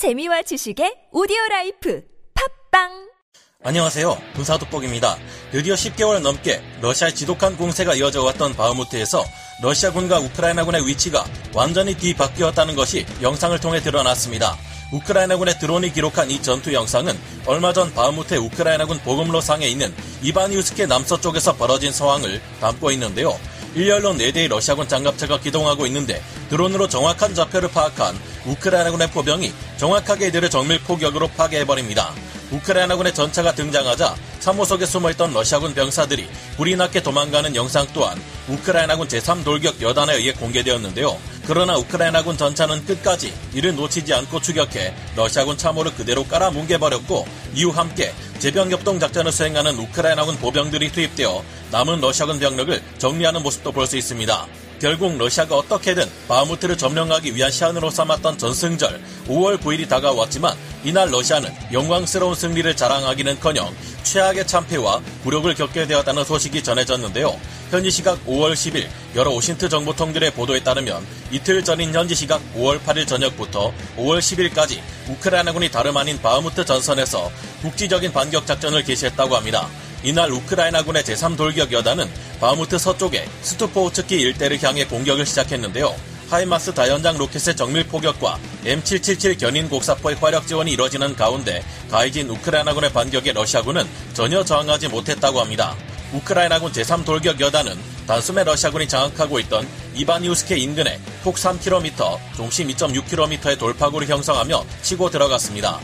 재미와 지식의 오디오 라이프 팟빵 안녕하세요. 군사돋보기입니다. 드디어 10개월 넘게 러시아의 지독한 공세가 이어져 왔던 바흐무트에서 러시아군과 우크라이나군의 위치가 완전히 뒤바뀌었다는 것이 영상을 통해 드러났습니다. 우크라이나군의 드론이 기록한 이 전투 영상은 얼마 전 바흐무트의 우크라이나군 보급로 상에 있는 이바니우스케 남서쪽에서 벌어진 상황을 담고 있는데요. 일렬로 4대의 러시아군 장갑차가 기동하고 있는데 드론으로 정확한 좌표를 파악한 우크라이나군의 포병이 정확하게 이들을 정밀 포격으로 파괴해버립니다. 우크라이나군의 전차가 등장하자 참호 속에 숨어있던 러시아군 병사들이 불이 났게 도망가는 영상 또한 우크라이나군 제3돌격 여단에 의해 공개되었는데요. 그러나 우크라이나군 전차는 끝까지 이를 놓치지 않고 추격해 러시아군 참호를 그대로 깔아뭉개버렸고 이후 함께 제병협동 작전을 수행하는 우크라이나군 보병들이 투입되어 남은 러시아군 병력을 정리하는 모습도 볼 수 있습니다. 결국 러시아가 어떻게든 바흐무트를 점령하기 위한 시한으로 삼았던 전승절 5월 9일이 다가왔지만 이날 러시아는 영광스러운 승리를 자랑하기는커녕 최악의 참패와 굴욕을 겪게 되었다는 소식이 전해졌는데요. 현지 시각 5월 10일 여러 오신트 정보통들의 보도에 따르면 이틀 전인 현지 시각 5월 8일 저녁부터 5월 10일까지 우크라이나군이 다름 아닌 바흐무트 전선에서 국지적인 반격 작전을 개시했다고 합니다. 이날 우크라이나군의 제3돌격 여단은 바흐무트 서쪽에 스투포우츠키 일대를 향해 공격을 시작했는데요. 하이마스 다연장 로켓의 정밀 포격과 M777 견인 곡사포의 화력 지원이 이뤄지는 가운데 가해진 우크라이나군의 반격에 러시아군은 전혀 저항하지 못했다고 합니다. 우크라이나군 제3돌격 여단은 단숨에 러시아군이 장악하고 있던 이바니우스케 인근에 폭 3km, 종심 2.6km의 돌파구를 형성하며 치고 들어갔습니다.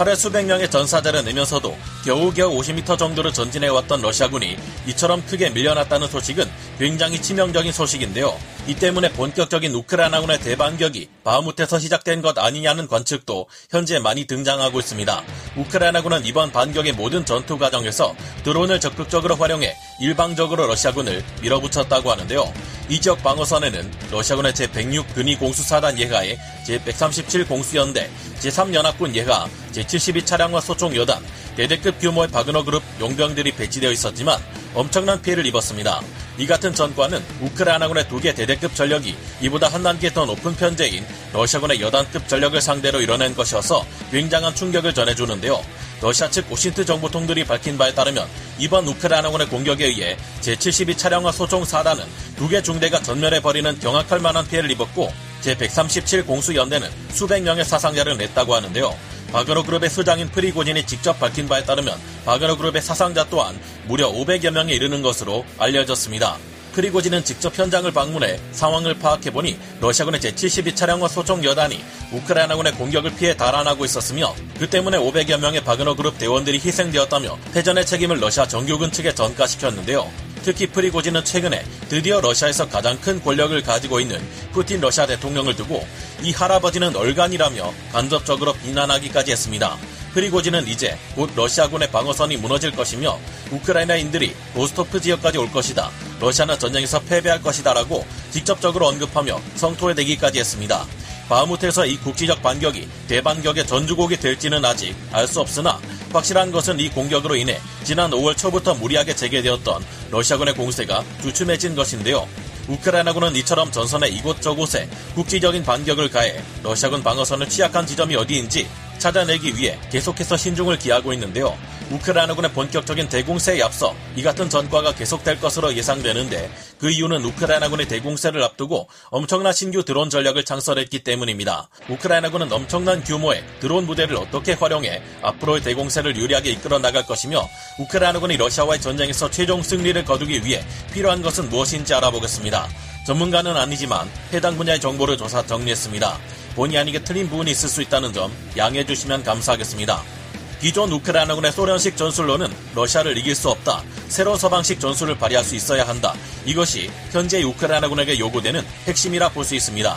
하루에 수백 명의 전사자를 내면서도 겨우겨우 50m 정도를 전진해왔던 러시아군이 이처럼 크게 밀려났다는 소식은 굉장히 치명적인 소식인데요. 이 때문에 본격적인 우크라이나군의 대반격이 바흐무트에서 시작된 것 아니냐는 관측도 현재 많이 등장하고 있습니다. 우크라이나군은 이번 반격의 모든 전투 과정에서 드론을 적극적으로 활용해 일방적으로 러시아군을 밀어붙였다고 하는데요. 이 지역 방어선에는 러시아군의 제106 근위 공수사단 예하에 제137 공수연대, 제3연합군 예하, 제72 차량과 소총 여단, 대대급 규모의 바그너 그룹 용병들이 배치되어 있었지만 엄청난 피해를 입었습니다. 이 같은 전과는 우크라이나군의 두개 대대급 전력이 이보다 한 단계 더 높은 편제인 러시아군의 여단급 전력을 상대로 이뤄낸 것이어서 굉장한 충격을 전해주는데요. 러시아 측 오신트 정보통들이 밝힌 바에 따르면 이번 우크라이나군의 공격에 의해 제72 차량과 소총 4단은 두 개 중대가 전멸해 버리는 경악할 만한 피해를 입었고 제137 공수연대는 수백 명의 사상자를 냈다고 하는데요. 바그너 그룹의 수장인 프리고진이 직접 밝힌 바에 따르면 바그너 그룹의 사상자 또한 무려 500여 명에 이르는 것으로 알려졌습니다. 프리고진은 직접 현장을 방문해 상황을 파악해보니 러시아군의 제72 차량과 소총 여단이 우크라이나군의 공격을 피해 달아나고 있었으며 그 때문에 500여 명의 바그너 그룹 대원들이 희생되었다며 패전의 책임을 러시아 정규군 측에 전가시켰는데요. 특히 프리고진은 최근에 드디어 러시아에서 가장 큰 권력을 가지고 있는 푸틴 러시아 대통령을 두고 이 할아버지는 얼간이라며 간접적으로 비난하기까지 했습니다. 프리고진은 이제 곧 러시아군의 방어선이 무너질 것이며 우크라이나인들이 로스토프 지역까지 올 것이다. 러시아는 전쟁에서 패배할 것이다라고 직접적으로 언급하며 성토에 대기까지 했습니다. 바흐무트에서 이 국지적 반격이 대반격의 전주곡이 될지는 아직 알 수 없으나 확실한 것은 이 공격으로 인해 지난 5월 초부터 무리하게 재개되었던 러시아군의 공세가 주춤해진 것인데요. 우크라이나군은 이처럼 전선의 이곳저곳에 국지적인 반격을 가해 러시아군 방어선을 취약한 지점이 어디인지 찾아내기 위해 계속해서 신중을 기하고 있는데요. 우크라이나군의 본격적인 대공세에 앞서 이 같은 전과가 계속될 것으로 예상되는데 그 이유는 우크라이나군의 대공세를 앞두고 엄청난 신규 드론 전략을 창설했기 때문입니다. 우크라이나군은 엄청난 규모의 드론 부대를 어떻게 활용해 앞으로의 대공세를 유리하게 이끌어 나갈 것이며 우크라이나군이 러시아와의 전쟁에서 최종 승리를 거두기 위해 필요한 것은 무엇인지 알아보겠습니다. 전문가는 아니지만 해당 분야의 정보를 조사 정리했습니다. 본의 아니게 틀린 부분이 있을 수 있다는 점 양해해 주시면 감사하겠습니다. 기존 우크라이나군의 소련식 전술로는 러시아를 이길 수 없다. 새로운 서방식 전술을 발휘할 수 있어야 한다. 이것이 현재 우크라이나군에게 요구되는 핵심이라 볼 수 있습니다.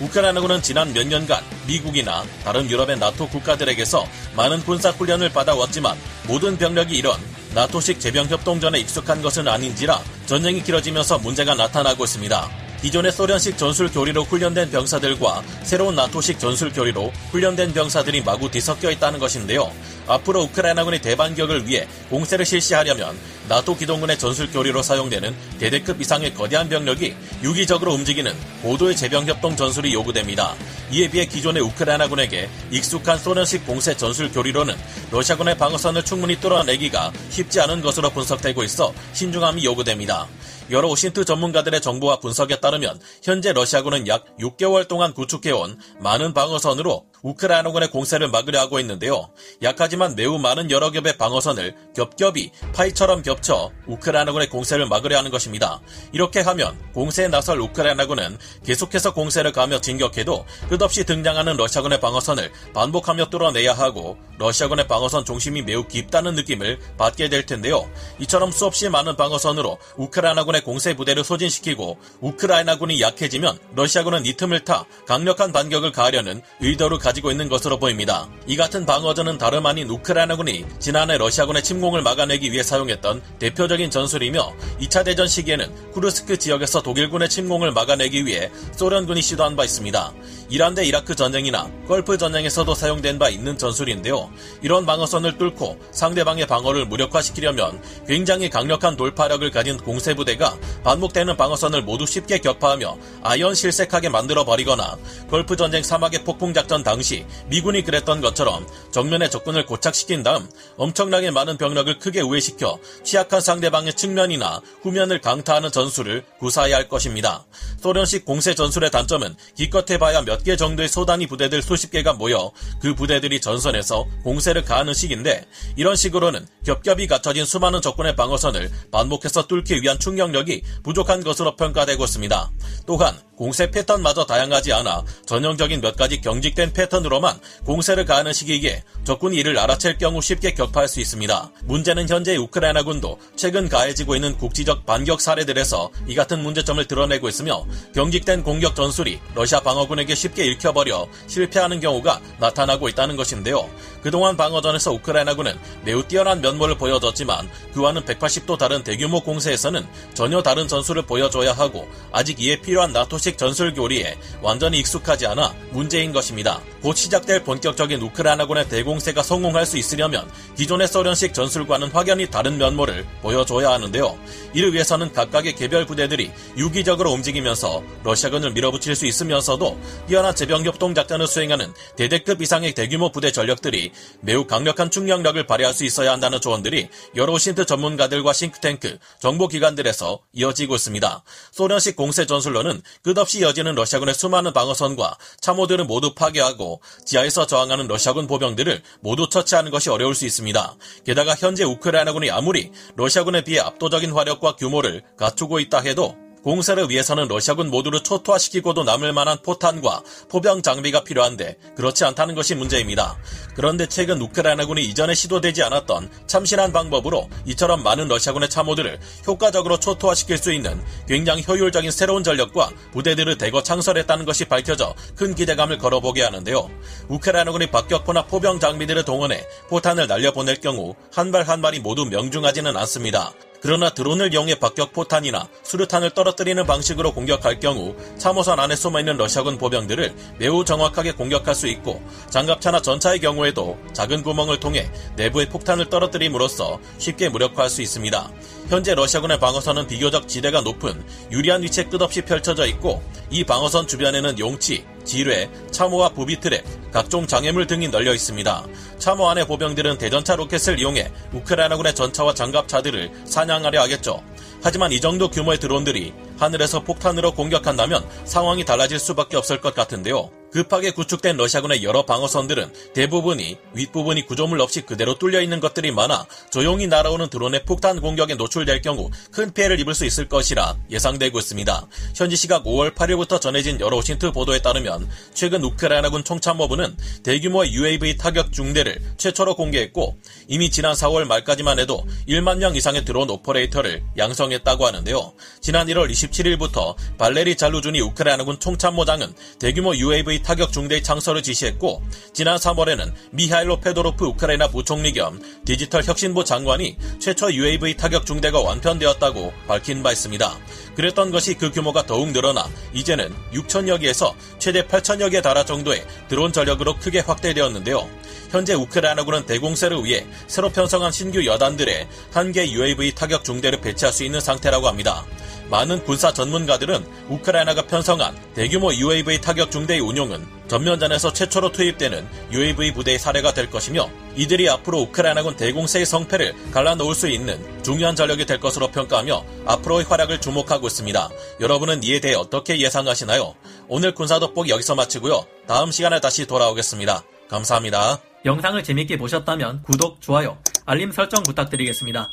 우크라이나군은 지난 몇 년간 미국이나 다른 유럽의 나토 국가들에게서 많은 군사 훈련을 받아왔지만 모든 병력이 이런 나토식 제병협동전에 익숙한 것은 아닌지라 전쟁이 길어지면서 문제가 나타나고 있습니다. 기존의 소련식 전술 교리로 훈련된 병사들과 새로운 나토식 전술 교리로 훈련된 병사들이 마구 뒤섞여 있다는 것인데요. 앞으로 우크라이나군의 대반격을 위해 공세를 실시하려면 나토 기동군의 전술 교리로 사용되는 대대급 이상의 거대한 병력이 유기적으로 움직이는 고도의 제병 협동 전술이 요구됩니다. 이에 비해 기존의 우크라이나군에게 익숙한 소련식 공세 전술 교리로는 러시아군의 방어선을 충분히 뚫어내기가 쉽지 않은 것으로 분석되고 있어 신중함이 요구됩니다. 여러 오신트 전문가들의 정보와 분석에 따르면 현재 러시아군은 약 6개월 동안 구축해온 많은 방어선으로 우크라이나군의 공세를 막으려 하고 있는데요. 약하지만 매우 많은 여러 겹의 방어선을 겹겹이 파이처럼 겹쳐 우크라이나군의 공세를 막으려 하는 것입니다. 이렇게 하면 공세에 나설 우크라이나군은 계속해서 공세를 가며 진격해도 끝없이 등장하는 러시아군의 방어선을 반복하며 뚫어내야 하고 러시아군의 방어선 중심이 매우 깊다는 느낌을 받게 될 텐데요. 이처럼 수없이 많은 방어선으로 우크라이나군의 공세 부대를 소진시키고 우크라이나군이 약해지면 러시아군은 이 틈을 타 강력한 반격을 가하려는 의도를 가지고 있는 것으로 보입니다. 이 같은 방어전은 다름 아닌 우크라이나군이 지난해 러시아군의 침공을 막아내기 위해 사용했던 대표적인 전술이며 2차 대전 시기에는 쿠르스크 지역에서 독일군의 침공을 막아내기 위해 소련군이 시도한 바 있습니다. 이란 대 이라크 전쟁이나 걸프 전쟁에서도 사용된 바 있는 전술인데요. 이런 방어선을 뚫고 상대방의 방어를 무력화시키려면 굉장히 강력한 돌파력을 가진 공세부대가 반복되는 방어선을 모두 쉽게 격파하며 아연 실색하게 만들어 버리거나 걸프 전쟁 사막의 폭풍 작전 당시 미군이 그랬던 것처럼 정면에 적군을 고착시킨 다음 엄청나게 많은 병력을 크게 우회시켜 취약한 상대방의 측면이나 후면을 강타하는 전술을 구사해야 할 것입니다. 소련식 공세 전술의 단점은 기껏해봐야 몇 개 정도의 소단위 부대들 수십 개가 모여 그 부대들이 전선에서 공세를 가하는 식인데 이런 식으로는 겹겹이 갖춰진 수많은 적군의 방어선을 반복해서 뚫기 위한 충격력이 부족한 것으로 평가되고 있습니다. 또한 공세 패턴마저 다양하지 않아 전형적인 몇 가지 경직된 패턴으로만 공세를 가하는 시기에 적군이 이를 알아챌 경우 쉽게 격파할 수 있습니다. 문제는 현재 우크라이나군 도 최근 가해지고 있는 국지적 반격 사례들에서 이 같은 문제점을 드러내고 있으며 경직된 공격 전술이 러시아 방어군에게 쉽게 읽혀버려 실패하는 경우가 나타나고 있다는 것인데요. 그동안 방어전에서 우크라이나군은 매우 뛰어난 면모를 보여줬지만 그와는 180도 다른 대규모 공세에서는 전혀 다른 전술을 보여줘야 하고 아직 이에 필요한 나토식 전술 교리에 완전히 익숙하지 않아 문제인 것입니다. 곧 시작될 본격적인 우크라이나군의 대공세가 성공할 수 있으려면 기존의 소련식 전술과는 확연히 다른 면모를 보여줘야 하는데요. 이를 위해서는 각각의 개별 부대들이 유기적으로 움직이면서 러시아군을 밀어붙일 수 있으면서도 뛰어난 제병 협동 작전을 수행하는 대대급 이상의 대규모 부대 전력들이 매우 강력한 충격력을 발휘할 수 있어야 한다는 조언들이 여러 신트 전문가들과 싱크탱크, 정보기관들에서 이어지고 있습니다. 소련식 공세 전술로는 끝없이 이어지는 러시아군의 수많은 방어선과 참호들을 모두 파괴하고 지하에서 저항하는 러시아군 보병들을 모두 처치하는 것이 어려울 수 있습니다. 게다가 현재 우크라이나군이 아무리 러시아군에 비해 압도적인 화력과 규모를 갖추고 있다 해도 공세를 위해서는 러시아군 모두를 초토화시키고도 남을 만한 포탄과 포병 장비가 필요한데 그렇지 않다는 것이 문제입니다. 그런데 최근 우크라이나군이 이전에 시도되지 않았던 참신한 방법으로 이처럼 많은 러시아군의 참호들을 효과적으로 초토화시킬 수 있는 굉장히 효율적인 새로운 전력과 부대들을 대거 창설했다는 것이 밝혀져 큰 기대감을 걸어보게 하는데요. 우크라이나군이 박격포나 포병 장비들을 동원해 포탄을 날려보낼 경우 한 발한 발이 모두 명중하지는 않습니다. 그러나 드론을 이용해 박격포탄이나 수류탄을 떨어뜨리는 방식으로 공격할 경우 참호선 안에 숨어있는 러시아군 보병들을 매우 정확하게 공격할 수 있고 장갑차나 전차의 경우에도 작은 구멍을 통해 내부의 폭탄을 떨어뜨림으로써 쉽게 무력화할 수 있습니다. 현재 러시아군의 방어선은 비교적 지대가 높은 유리한 위치에 끝없이 펼쳐져 있고 이 방어선 주변에는 용치, 지뢰, 참호와 부비 트랩, 각종 장애물 등이 널려 있습니다. 참호 안의 보병들은 대전차 로켓을 이용해 우크라이나군의 전차와 장갑차들을 사냥하려 하겠죠. 하지만 이 정도 규모의 드론들이 하늘에서 폭탄으로 공격한다면 상황이 달라질 수밖에 없을 것 같은데요. 급하게 구축된 러시아군의 여러 방어선들은 대부분이 윗부분이 구조물 없이 그대로 뚫려 있는 것들이 많아 조용히 날아오는 드론의 폭탄 공격에 노출될 경우 큰 피해를 입을 수 있을 것이라 예상되고 있습니다. 현지 시각 5월 8일부터 전해진 여러 OSINT 보도에 따르면 최근 우크라이나군 총참모부는 대규모의 UAV 타격 중대를 최초로 공개했고 이미 지난 4월 말까지만 해도 1만 명 이상의 드론 오퍼레이터를 양성했다고 하는데요. 지난 1월 27일부터 발레리 잘루즈니 우크라이나군 총참모장은 대규모 UAV 타격 중대의 창설을 지시했고 지난 3월에는 미하일로 페도로프 우크라이나 부총리 겸 디지털 혁신부 장관이 최초 UAV 타격 중대가 완편되었다고 밝힌 바 있습니다. 그랬던 것이 그 규모가 더욱 늘어나 이제는 6천여 개에서 최대 8천여 개 달할 정도의 드론 전력으로 크게 확대되었는데요. 현재 우크라이나군은 대공세를 위해 새로 편성한 신규 여단들의 한 개 UAV 타격 중대를 배치할 수 있는 상태라고 합니다. 많은 군사 전문가들은 우크라이나가 편성한 대규모 UAV 타격 중대의 운용은 전면전에서 최초로 투입되는 UAV 부대의 사례가 될 것이며 이들이 앞으로 우크라이나군 대공세의 성패를 갈라놓을 수 있는 중요한 전력이 될 것으로 평가하며 앞으로의 활약을 주목하고 있습니다. 여러분은 이에 대해 어떻게 예상하시나요? 오늘 군사 돋보기 여기서 마치고요. 다음 시간에 다시 돌아오겠습니다. 감사합니다. 영상을 재밌게 보셨다면 구독, 좋아요, 알림 설정 부탁드리겠습니다.